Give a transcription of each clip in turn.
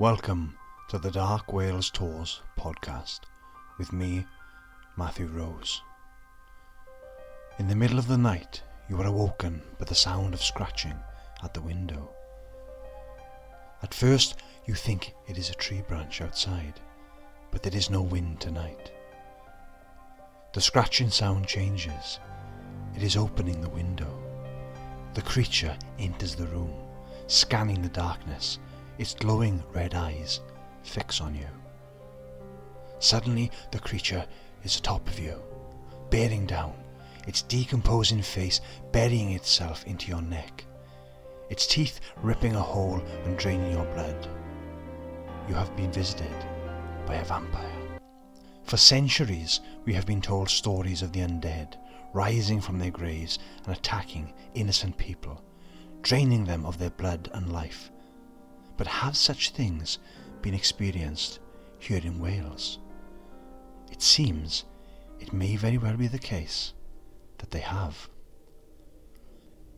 Welcome to the Dark Wales Tours podcast with me, Matthew Rose. In the middle of the night, you are awoken by the sound of scratching at the window. At first, you think it is a tree branch outside, but there is no wind tonight. The scratching sound changes. It is opening the window. The creature enters the room, scanning the darkness its glowing red eyes fix on you. Suddenly, the creature is atop of you, bearing down, its decomposing face burying itself into your neck, its teeth ripping a hole and draining your blood. You have been visited by a vampire. For centuries, we have been told stories of the undead rising from their graves and attacking innocent people, draining them of their blood and life but have such things been experienced here in Wales? It seems it may very well be the case that they have.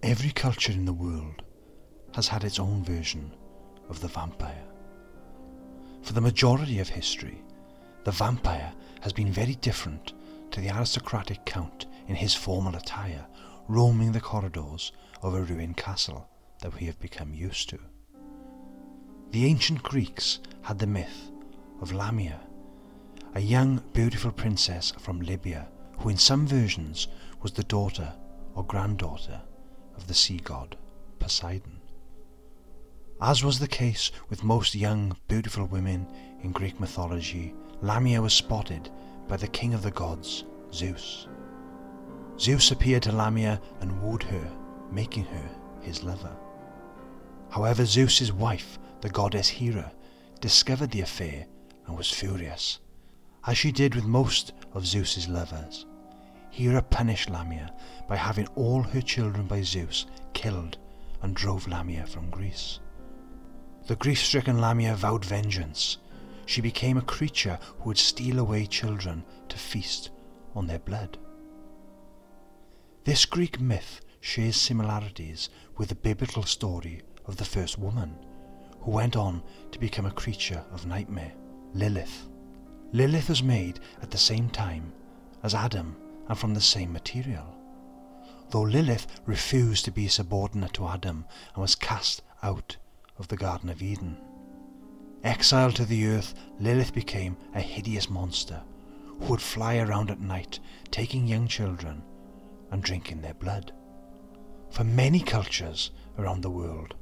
Every culture in the world has had its own version of the vampire. For the majority of history, the vampire has been very different to the aristocratic count in his formal attire, roaming the corridors of a ruined castle that we have become used to. The ancient Greeks had the myth of Lamia, a young beautiful princess from Libya who in some versions was the daughter or granddaughter of the sea god Poseidon. As was the case with most young beautiful women in Greek mythology, Lamia was spotted by the king of the gods, Zeus. Zeus appeared to Lamia and wooed her, making her his lover. However, Zeus's wife the goddess Hera discovered the affair and was furious, as she did with most of Zeus's lovers. Hera punished Lamia by having all her children by Zeus killed and drove Lamia from Greece. The grief-stricken Lamia vowed vengeance. She became a creature who would steal away children to feast on their blood. This Greek myth shares similarities with the biblical story of the first woman, who went on to become a creature of nightmare, Lilith. Lilith was made at the same time as Adam and from the same material. Though Lilith refused to be subordinate to Adam and was cast out of the Garden of Eden. Exiled to the earth, Lilith became a hideous monster who would fly around at night, taking young children and drinking their blood. For many cultures around the world,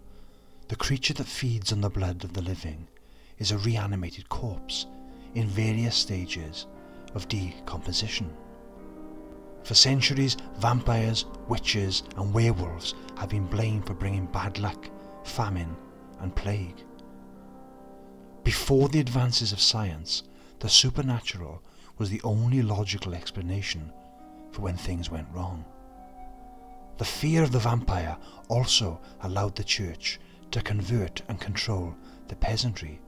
the creature that feeds on the blood of the living is a reanimated corpse in various stages of decomposition. For centuries, vampires, witches, and werewolves have been blamed for bringing bad luck, famine, and plague. Before the advances of science, the supernatural was the only logical explanation for when things went wrong. The fear of the vampire also allowed the church to convert and control the peasantry,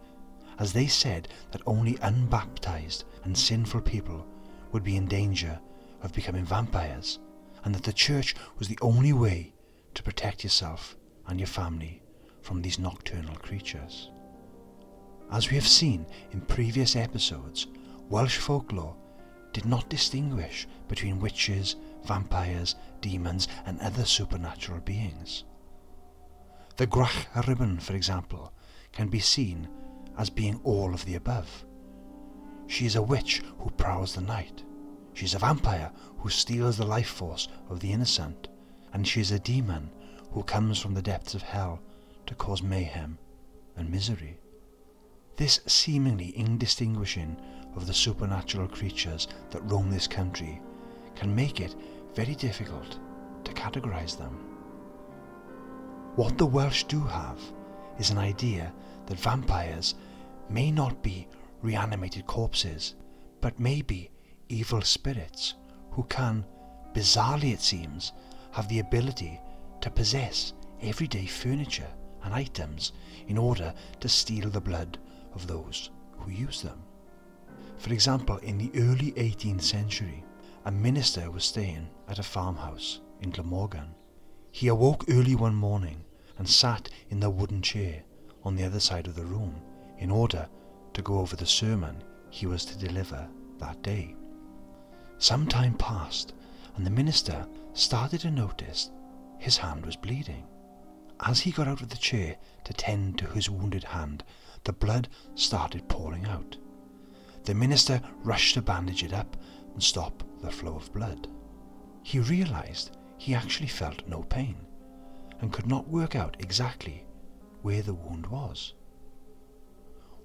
as they said that only unbaptized and sinful people would be in danger of becoming vampires, and that the church was the only way to protect yourself and your family from these nocturnal creatures. As we have seen in previous episodes, Welsh folklore did not distinguish between witches, vampires, demons, and other supernatural beings. The Gwrach Rhibyn, for example, can be seen as being all of the above. She is a witch who prowls the night. She is a vampire who steals the life force of the innocent. And she is a demon who comes from the depths of hell to cause mayhem and misery. This seemingly indistinguishing of the supernatural creatures that roam this country can make it very difficult to categorize them. What the Welsh do have is an idea that vampires may not be reanimated corpses, but may be evil spirits who can, bizarrely it seems, have the ability to possess everyday furniture and items in order to steal the blood of those who use them. For example, in the early 18th century, a minister was staying at a farmhouse in Glamorgan he awoke early one morning and sat in the wooden chair on the other side of the room in order to go over the sermon he was to deliver that day. Some time passed, and the minister started to notice his hand was bleeding. As he got out of the chair to tend to his wounded hand, the blood started pouring out. The minister rushed to bandage it up and stop the flow of blood. He realized he actually felt no pain and could not work out exactly where the wound was.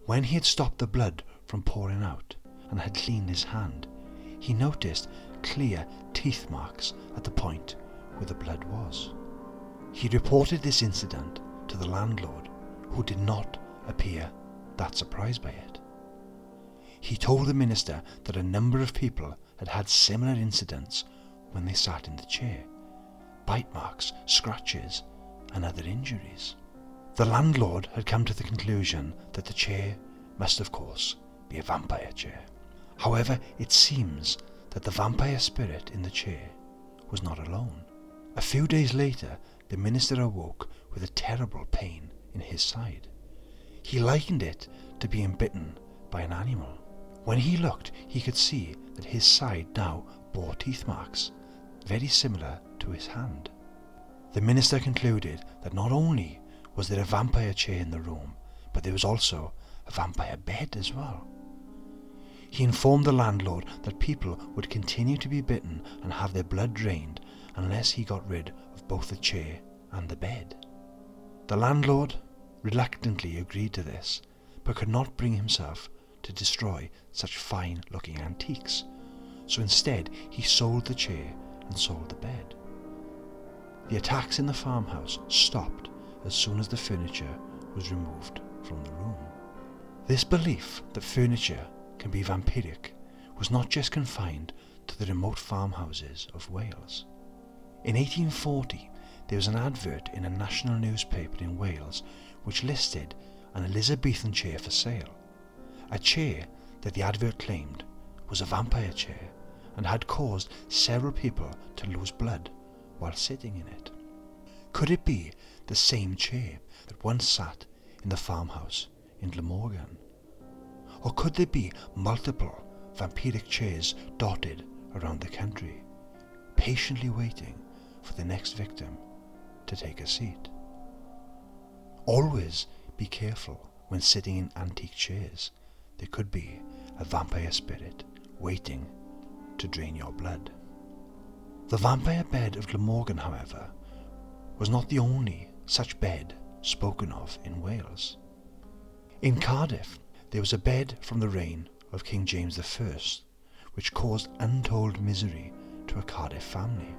When he had stopped the blood from pouring out and had cleaned his hand, he noticed clear teeth marks at the point where the blood was. He reported this incident to the landlord, who did not appear that surprised by it. He told the minister that a number of people had had similar incidents when they sat in the chair bite marks, scratches, and other injuries. The landlord had come to the conclusion that the chair must, of course, be a vampire chair. However, it seems that the vampire spirit in the chair was not alone. A few days later, the minister awoke with a terrible pain in his side. He likened it to being bitten by an animal. When he looked, he could see that his side now bore teeth marks, very similar to his hand. The minister concluded that not only was there a vampire chair in the room, but there was also a vampire bed as well. He informed the landlord that people would continue to be bitten and have their blood drained unless he got rid of both the chair and the bed. The landlord reluctantly agreed to this, but could not bring himself to destroy such fine looking antiques, so instead he sold the chair and sold the bed. The attacks in the farmhouse stopped as soon as the furniture was removed from the room. This belief that furniture can be vampiric was not just confined to the remote farmhouses of Wales. In 1840, there was an advert in a national newspaper in Wales which listed an Elizabethan chair for sale. A chair that the advert claimed was a vampire chair and had caused several people to lose blood while sitting in it. Could it be the same chair that once sat in the farmhouse in Glamorgan? Or could there be multiple vampiric chairs dotted around the country, patiently waiting for the next victim to take a seat? Always be careful when sitting in antique chairs. There could be a vampire spirit waiting to drain your blood. The vampire bed of Glamorgan, however, was not the only such bed spoken of in Wales. In Cardiff, there was a bed from the reign of King James I, which caused untold misery to a Cardiff family.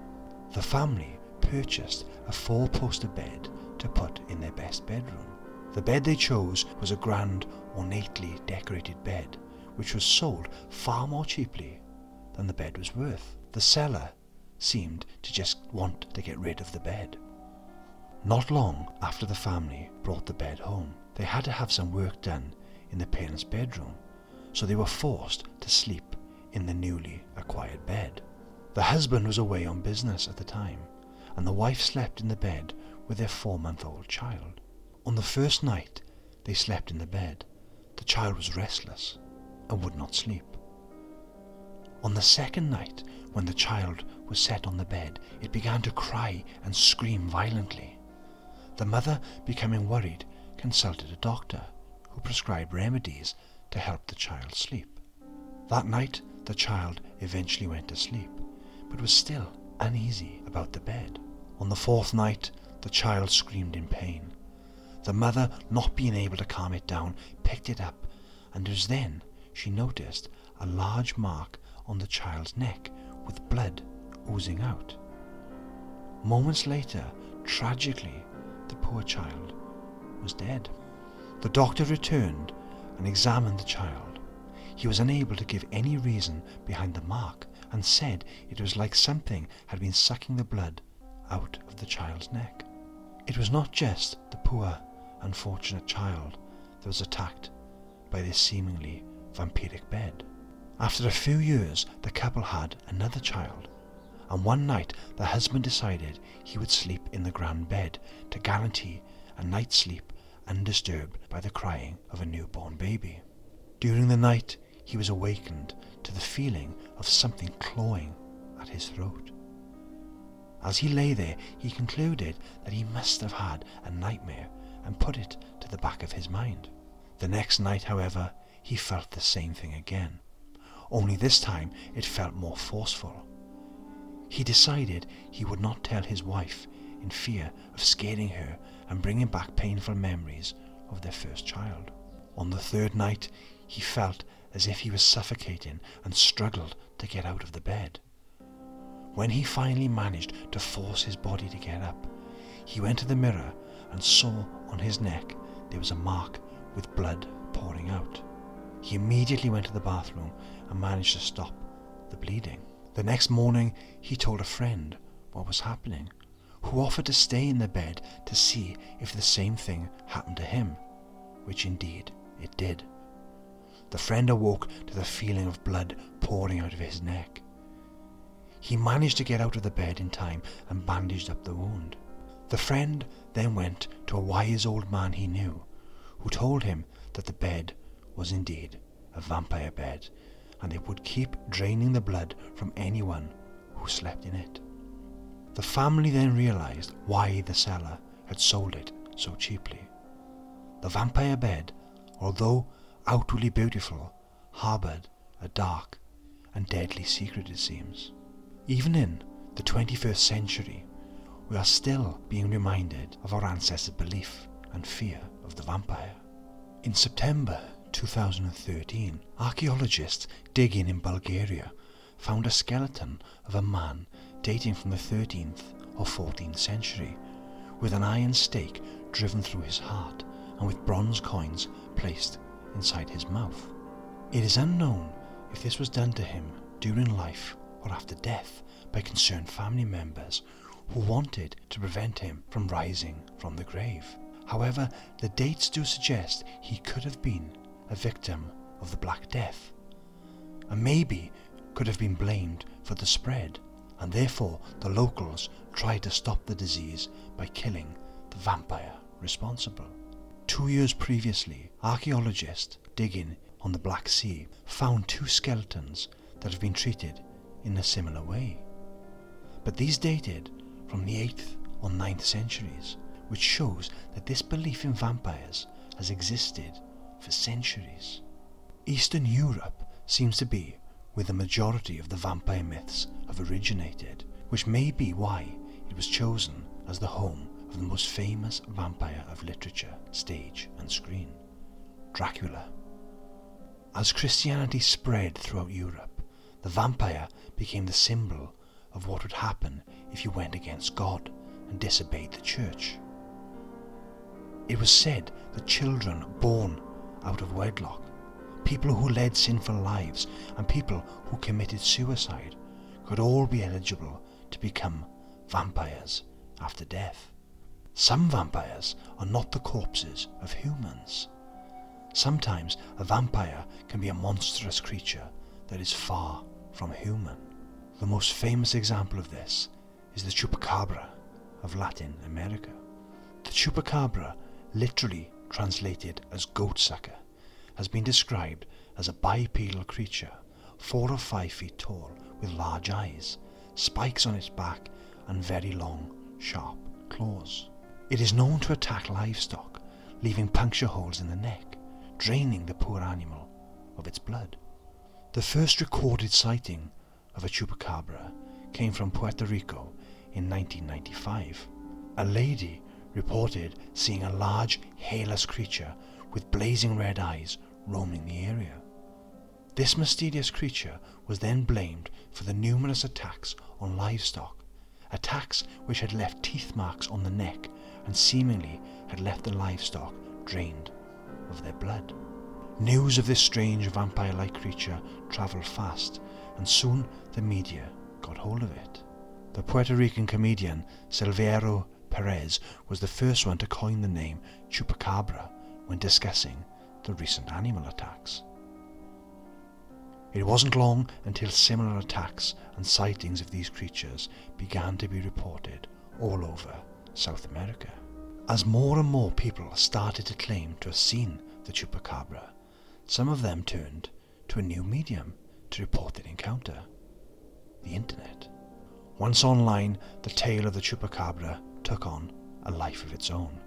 The family purchased a four-poster bed to put in their best bedroom. The bed they chose was a grand, ornately decorated bed, which was sold far more cheaply than the bed was worth. The seller seemed to just want to get rid of the bed. Not long after the family brought the bed home, they had to have some work done in the parents' bedroom, so they were forced to sleep in the newly acquired bed. The husband was away on business at the time, and the wife slept in the bed with their four month old child. On the first night they slept in the bed, the child was restless and would not sleep. On the second night, when the child was set on the bed, it began to cry and scream violently. The mother, becoming worried, consulted a doctor, who prescribed remedies to help the child sleep. That night, the child eventually went to sleep, but was still uneasy about the bed. On the fourth night, the child screamed in pain. The mother, not being able to calm it down, picked it up, and it was then she noticed a large mark on the child's neck with blood oozing out. Moments later, tragically, the poor child was dead. The doctor returned and examined the child. He was unable to give any reason behind the mark and said it was like something had been sucking the blood out of the child's neck. It was not just the poor, unfortunate child that was attacked by this seemingly vampiric bed. After a few years, the couple had another child, and one night the husband decided he would sleep in the grand bed to guarantee a night's sleep undisturbed by the crying of a newborn baby. During the night, he was awakened to the feeling of something clawing at his throat. As he lay there, he concluded that he must have had a nightmare and put it to the back of his mind. The next night, however, he felt the same thing again, only this time it felt more forceful. He decided he would not tell his wife in fear of scaring her and bringing back painful memories of their first child. On the third night, he felt as if he was suffocating and struggled to get out of the bed. When he finally managed to force his body to get up, he went to the mirror and saw on his neck there was a mark with blood pouring out. He immediately went to the bathroom and managed to stop the bleeding. The next morning, he told a friend what was happening, who offered to stay in the bed to see if the same thing happened to him, which indeed it did. The friend awoke to the feeling of blood pouring out of his neck. He managed to get out of the bed in time and bandaged up the wound. The friend then went to a wise old man he knew, who told him that the bed was indeed a vampire bed, and it would keep draining the blood from anyone who slept in it. The family then realized why the seller had sold it so cheaply. The vampire bed, although outwardly beautiful, harboured a dark and deadly secret, it seems. Even in the 21st century, we are still being reminded of our ancestors' belief and fear of the vampire. In September 2013, archaeologists digging in Bulgaria found a skeleton of a man dating from the 13th or 14th century, with an iron stake driven through his heart and with bronze coins placed inside his mouth. It is unknown if this was done to him during life or after death by concerned family members who wanted to prevent him from rising from the grave. However, the dates do suggest he could have been a victim of the Black Death, and maybe could have been blamed for the spread, and therefore the locals tried to stop the disease by killing the vampire responsible. Two years previously, archaeologists digging on the Black Sea found two skeletons that have been treated in a similar way. But these dated from the 8th or 9th centuries, which shows that this belief in vampires has existed for centuries. Eastern Europe seems to be where the majority of the vampire myths have originated, which may be why it was chosen as the home of the most famous vampire of literature, stage and screen, Dracula. As Christianity spread throughout Europe, the vampire became the symbol of what would happen if you went against God and disobeyed the church. It was said that children born out of wedlock, people who led sinful lives, and people who committed suicide could all be eligible to become vampires after death. Some vampires are not the corpses of humans. Sometimes a vampire can be a monstrous creature that is far from human. The most famous example of this is the chupacabra of Latin America. The chupacabra, literally translated as goatsucker, has been described as a bipedal creature, four or five feet tall, with large eyes, spikes on its back, and very long, sharp claws. It is known to attack livestock, leaving puncture holes in the neck, draining the poor animal of its blood. The first recorded sighting of a chupacabra came from Puerto Rico in 1995. A lady reported seeing a large, hairless creature with blazing red eyes roaming the area. This mysterious creature was then blamed for the numerous attacks on livestock, attacks which had left teeth marks on the neck and seemingly had left the livestock drained of their blood. News of this strange vampire like creature travelled fast and soon the media got hold of it. The Puerto Rican comedian Silverio Perez was the first one to coin the name chupacabra when discussing the recent animal attacks. It wasn't long until similar attacks and sightings of these creatures began to be reported all over South America. As more and more people started to claim to have seen the chupacabra, some of them turned to a new medium to report their encounter the internet. Once online, the tale of the chupacabra took on a life of its own.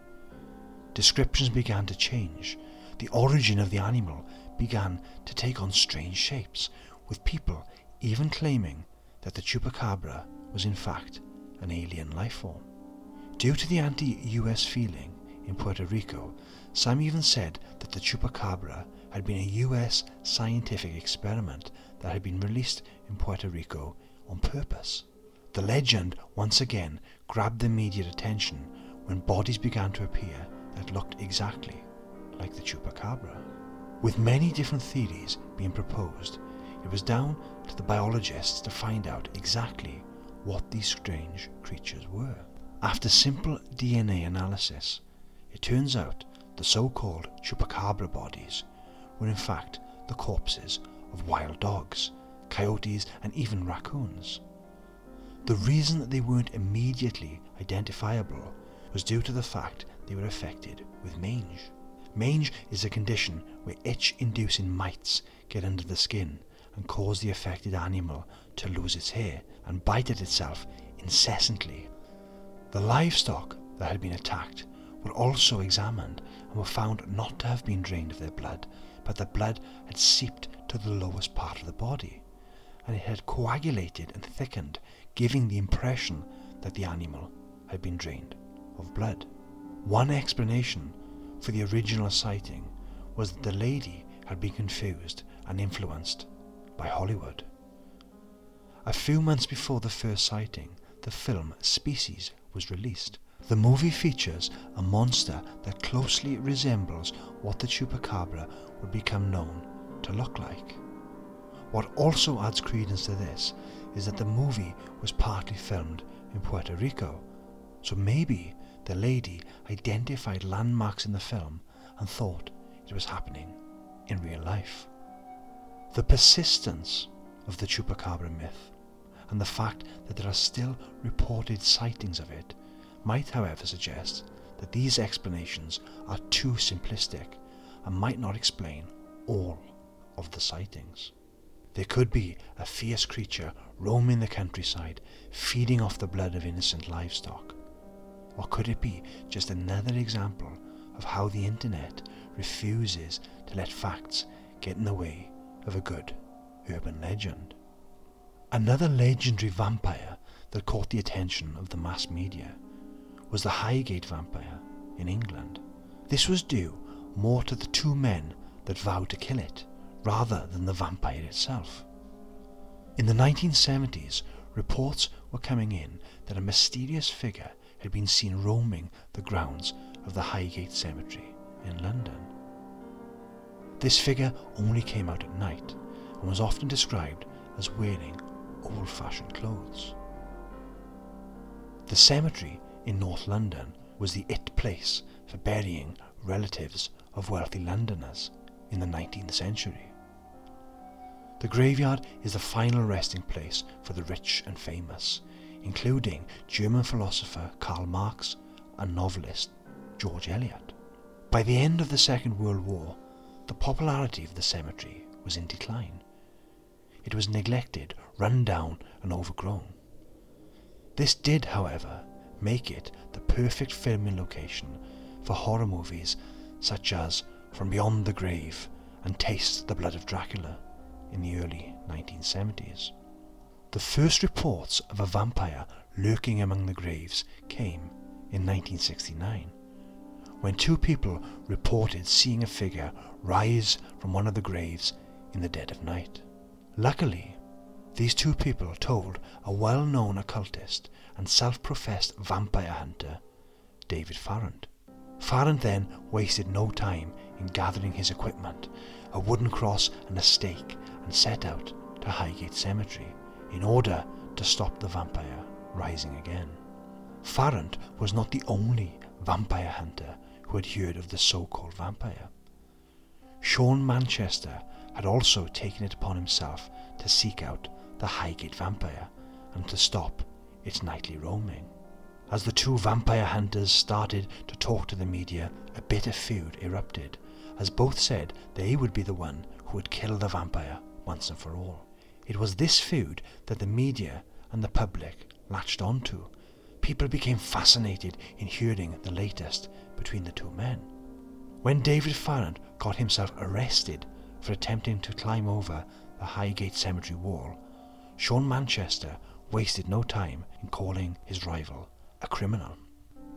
Descriptions began to change. The origin of the animal began to take on strange shapes, with people even claiming that the chupacabra was in fact an alien life form. Due to the anti US feeling in Puerto Rico, some even said that the chupacabra had been a US scientific experiment that had been released in Puerto Rico on purpose. The legend once again grabbed the immediate attention when bodies began to appear that looked exactly like the chupacabra. With many different theories being proposed, it was down to the biologists to find out exactly what these strange creatures were. After simple DNA analysis, it turns out the so-called chupacabra bodies were in fact the corpses of wild dogs, coyotes and even raccoons. The reason that they weren't immediately identifiable was due to the fact they were affected with mange. Mange is a condition where itch-inducing mites get under the skin and cause the affected animal to lose its hair and bite at itself incessantly. The livestock that had been attacked were also examined and were found not to have been drained of their blood, but the blood had seeped to the lowest part of the body, and it had coagulated and thickened, giving the impression that the animal had been drained of blood. One explanation for the original sighting was that the lady had been confused and influenced by Hollywood. A few months before the first sighting, the film Species was released. The movie features a monster that closely resembles what the chupacabra would become known to look like. What also adds credence to this is that the movie was partly filmed in Puerto Rico, so maybe the lady identified landmarks in the film and thought it was happening in real life. The persistence of the chupacabra myth and the fact that there are still reported sightings of it might however suggest that these explanations are too simplistic and might not explain all of the sightings. There could be a fierce creature roaming the countryside, feeding off the blood of innocent livestock. Or could it be just another example of how the internet refuses to let facts get in the way of a good urban legend. Another legendary vampire that caught the attention of the mass media was the Highgate vampire in England. This was due more to the two men that vowed to kill it rather than the vampire itself. In the 1970s, reports were coming in that a mysterious figure had been seen roaming the grounds of the Highgate Cemetery in London. This figure only came out at night and was often described as wearing old-fashioned clothes. The cemetery in North London was the it place for burying relatives of wealthy Londoners in the 19th century. The graveyard is the final resting place for the rich and famous, including German philosopher Karl Marx and novelist George Eliot. By the end of the Second World War, the popularity of the cemetery was in decline. It was neglected, run down and overgrown. This did, however, make it the perfect filming location for horror movies such as From Beyond the Grave and Taste the Blood of Dracula in the early 1970s. The first reports of a vampire lurking among the graves came in 1969 when two people reported seeing a figure rise from one of the graves in the dead of night. Luckily, these two people told a well-known occultist and self-professed vampire hunter, David Farrant. Farrant then wasted no time in gathering his equipment, a wooden cross and a stake, and set out to Highgate Cemetery in order to stop the vampire rising again. Farrant was not the only vampire hunter who had heard of the so-called vampire. Sean Manchester had also taken it upon himself to seek out the Highgate vampire and to stop its nightly roaming. As the two vampire hunters started to talk to the media, a bitter feud erupted, as both said they would be the one who would kill the vampire once and for all. It was this feud that the media and the public latched onto. People became fascinated in hearing the latest between the two men. When David Farrant got himself arrested for attempting to climb over the Highgate Cemetery wall, Sean Manchester wasted no time in calling his rival a criminal.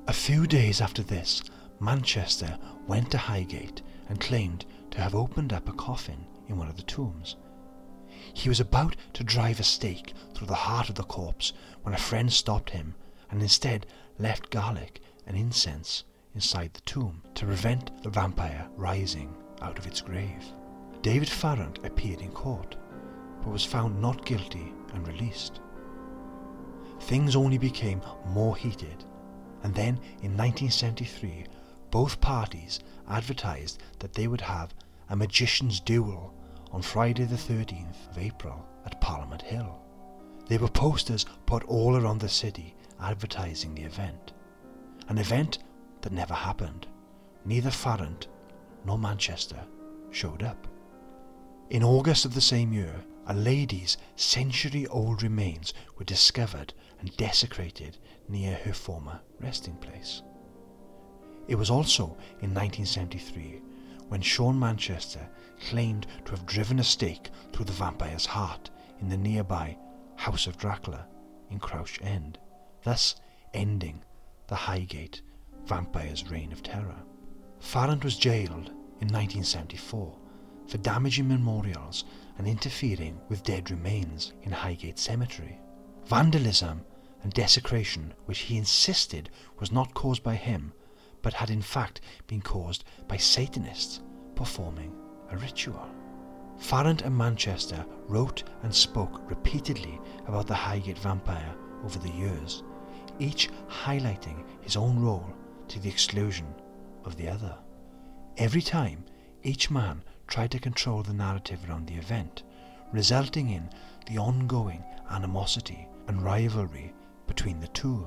A few days after this, Manchester went to Highgate and claimed to have opened up a coffin in one of the tombs. He was about to drive a stake through the heart of the corpse when a friend stopped him and instead left garlic and incense inside the tomb to prevent the vampire rising out of its grave. David Farrant appeared in court, but was found not guilty and released. Things only became more heated, and then in 1973 both parties advertised that they would have a magician's duel on Friday the 13th of April at Parliament Hill. There were posters put all around the city advertising the event, an event that never happened. Neither Farrant nor Manchester showed up. In August of the same year, a lady's century old remains were discovered and desecrated near her former resting place. It was also in 1973 when Sean Manchester claimed to have driven a stake through the vampire's heart in the nearby House of Dracula in Crouch End, thus ending the Highgate vampire's reign of terror. Farrant was jailed in 1974 for damaging memorials and interfering with dead remains in Highgate Cemetery. Vandalism and desecration, which he insisted was not caused by him, but had in fact been caused by Satanists performing a ritual. Farrant and Manchester wrote and spoke repeatedly about the Highgate vampire over the years, each highlighting his own role to the exclusion of the other. Every time, each man tried to control the narrative around the event, resulting in the ongoing animosity and rivalry between the two.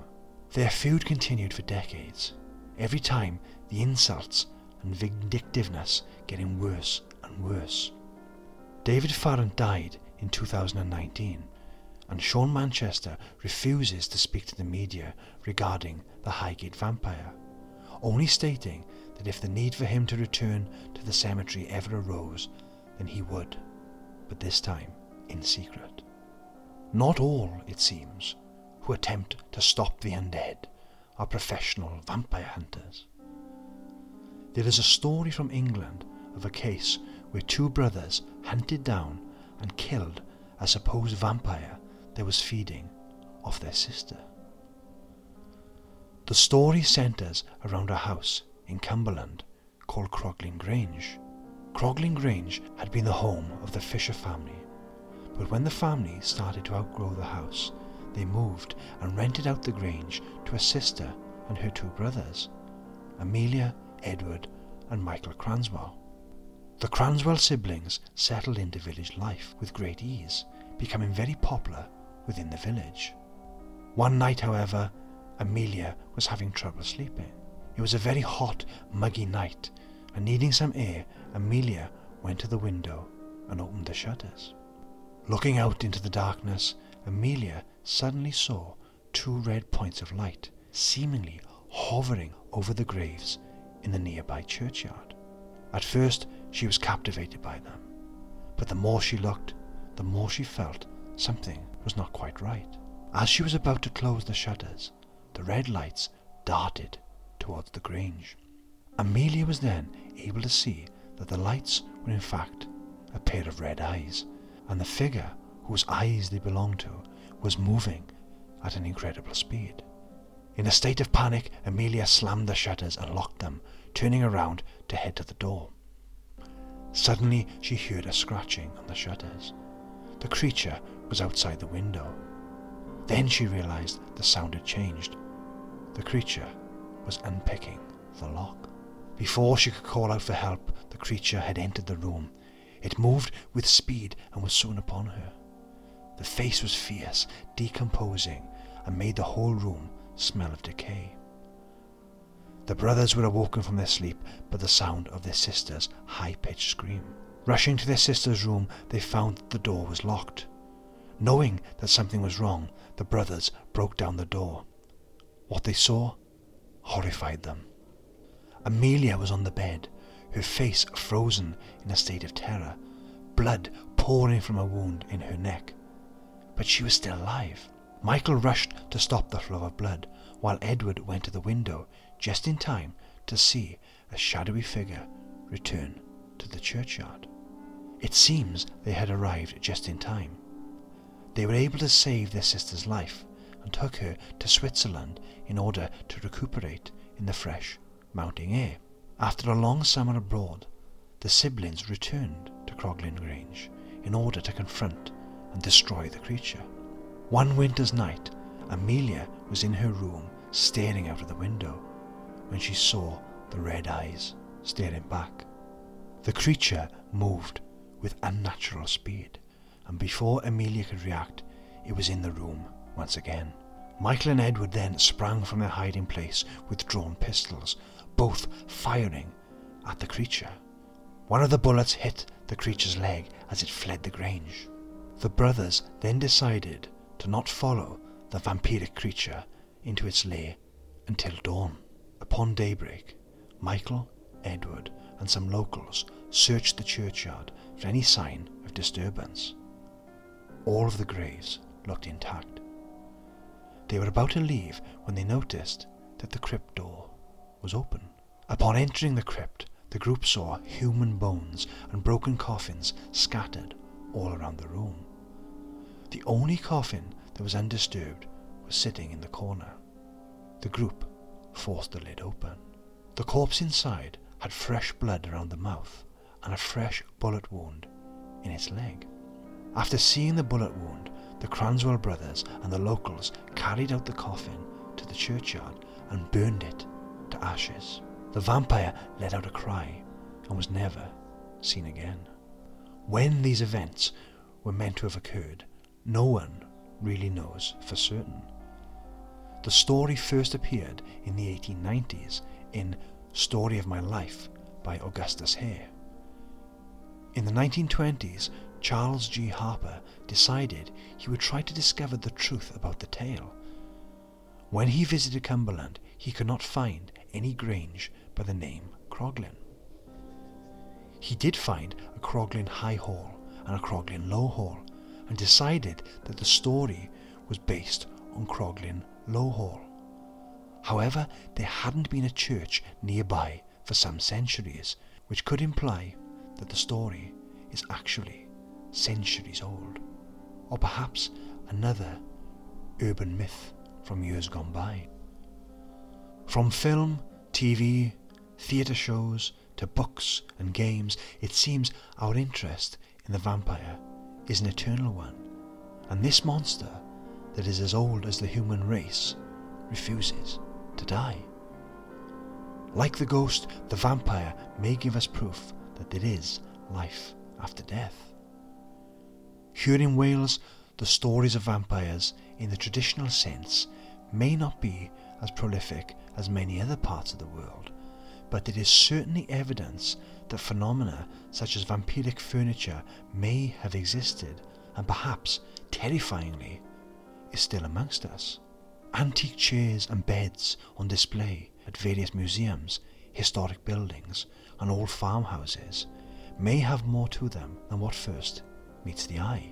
Their feud continued for decades, every time the insults and vindictiveness getting worse and worse. David Farrant died in 2019, and Sean Manchester refuses to speak to the media regarding the Highgate vampire, only stating that if the need for him to return to the cemetery ever arose, then he would, but this time in secret. Not all, it seems, who attempt to stop the undead are professional vampire hunters. There is a story from England of a case where two brothers hunted down and killed a supposed vampire that was feeding off their sister. The story centres around a house in Cumberland called Croglin Grange. Croglin Grange had been the home of the Fisher family, but when the family started to outgrow the house, they moved and rented out the Grange to a sister and her two brothers, Amelia, Edward, and Michael Cranswell. The Cranswell siblings settled into village life with great ease, becoming very popular within the village. One night, however, Amelia was having trouble sleeping. It was a very hot, muggy night, and needing some air, Amelia went to the window and opened the shutters. Looking out into the darkness, Amelia suddenly saw two red points of light, seemingly hovering over the graves in the nearby churchyard. At first, she was captivated by them, but the more she looked, the more she felt something was not quite right. As she was about to close the shutters, the red lights darted towards the Grange. Amelia was then able to see that the lights were in fact a pair of red eyes, and the figure whose eyes they belonged to was moving at an incredible speed. In a state of panic, Amelia slammed the shutters and locked them, turning around to head to the door. Suddenly, she heard a scratching on the shutters. The creature was outside the window. Then she realized the sound had changed. The creature was unpicking the lock. Before she could call out for help, the creature had entered the room. It moved with speed and was soon upon her. The face was fierce, decomposing, and made the whole room smell of decay. The brothers were awoken from their sleep by the sound of their sister's high pitched scream. Rushing to their sister's room, they found that the door was locked. Knowing that something was wrong, the brothers broke down the door. What they saw horrified them. Amelia was on the bed, her face frozen in a state of terror, blood pouring from a wound in her neck. But she was still alive. Michael rushed to stop the flow of blood, while Edward went to the window just in time to see a shadowy figure return to the churchyard. It seems they had arrived just in time. They were able to save their sister's life and took her to Switzerland in order to recuperate in the fresh mountain air. After a long summer abroad, the siblings returned to Croglin Grange in order to confront and destroy the creature. One winter's night, Amelia was in her room staring out of the window when she saw the red eyes staring back. The creature moved with unnatural speed, and before Amelia could react, it was in the room once again. Michael and Edward then sprang from their hiding place with drawn pistols, both firing at the creature. One of the bullets hit the creature's leg as it fled the grange. The brothers then decided to not follow the vampiric creature into its lair until dawn. Upon daybreak, Michael, Edward, and some locals searched the churchyard for any sign of disturbance. All of the graves looked intact. They were about to leave when they noticed that the crypt door was open. Upon entering the crypt, the group saw human bones and broken coffins scattered all around the room. The only coffin that was undisturbed was sitting in the corner. The group forced the lid open. The corpse inside had fresh blood around the mouth and a fresh bullet wound in its leg. After seeing the bullet wound, the Cranswell brothers and the locals carried out the coffin to the churchyard and burned it to ashes. The vampire let out a cry and was never seen again. When these events were meant to have occurred, no one really knows for certain. The story first appeared in the 1890s in Story of My Life by Augustus Hare. In the 1920s, Charles G. Harper decided he would try to discover the truth about the tale. When he visited Cumberland, he could not find any grange by the name Croglin. He did find a Croglin High Hall and a Croglin Low Hall, and decided that the story was based on Croglin Low Hall. However, there hadn't been a church nearby for some centuries, which could imply that the story is actually centuries old, or perhaps another urban myth from years gone by. From film, TV, theatre shows, to books and games, it seems our interest in the vampire is an eternal one, and this monster that is as old as the human race refuses to die. Like the ghost, the vampire may give us proof that there is life after death. Here in Wales, the stories of vampires, in the traditional sense, may not be as prolific as many other parts of the world, but it is certainly evidence that phenomena such as vampiric furniture may have existed and perhaps, terrifyingly, is still amongst us. Antique chairs and beds on display at various museums, historic buildings, and old farmhouses may have more to them than what first meets the eye.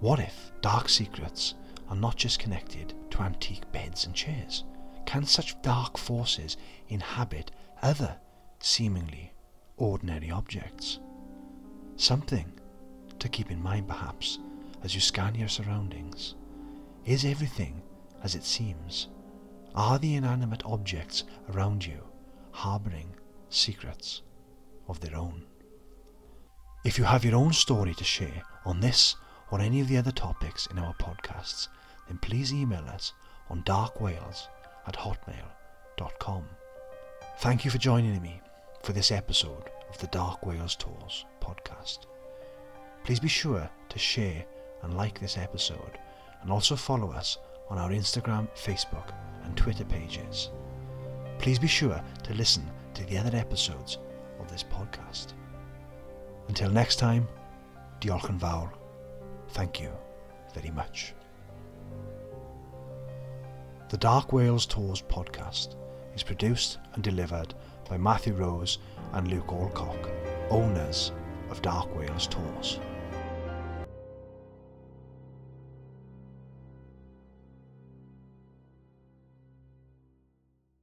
What if dark secrets are not just connected to antique beds and chairs? Can such dark forces inhabit other seemingly ordinary objects? Something to keep in mind perhaps as you scan your surroundings. Is everything as it seems? Are the inanimate objects around you harbouring secrets of their own? If you have your own story to share on this or any of the other topics in our podcasts, then please email us on darkwales at hotmail.com. Thank you for joining me for this episode of the Dark Wales Tours podcast. Please be sure to share and like this episode and also follow us on our Instagram, Facebook, and Twitter pages. Please be sure to listen to the other episodes of this podcast. Until next time, diolch. Thank you very much. The Dark Wales Tours podcast is produced and delivered by Matthew Rose and Luke Alcock, owners of Dark Wales Tours.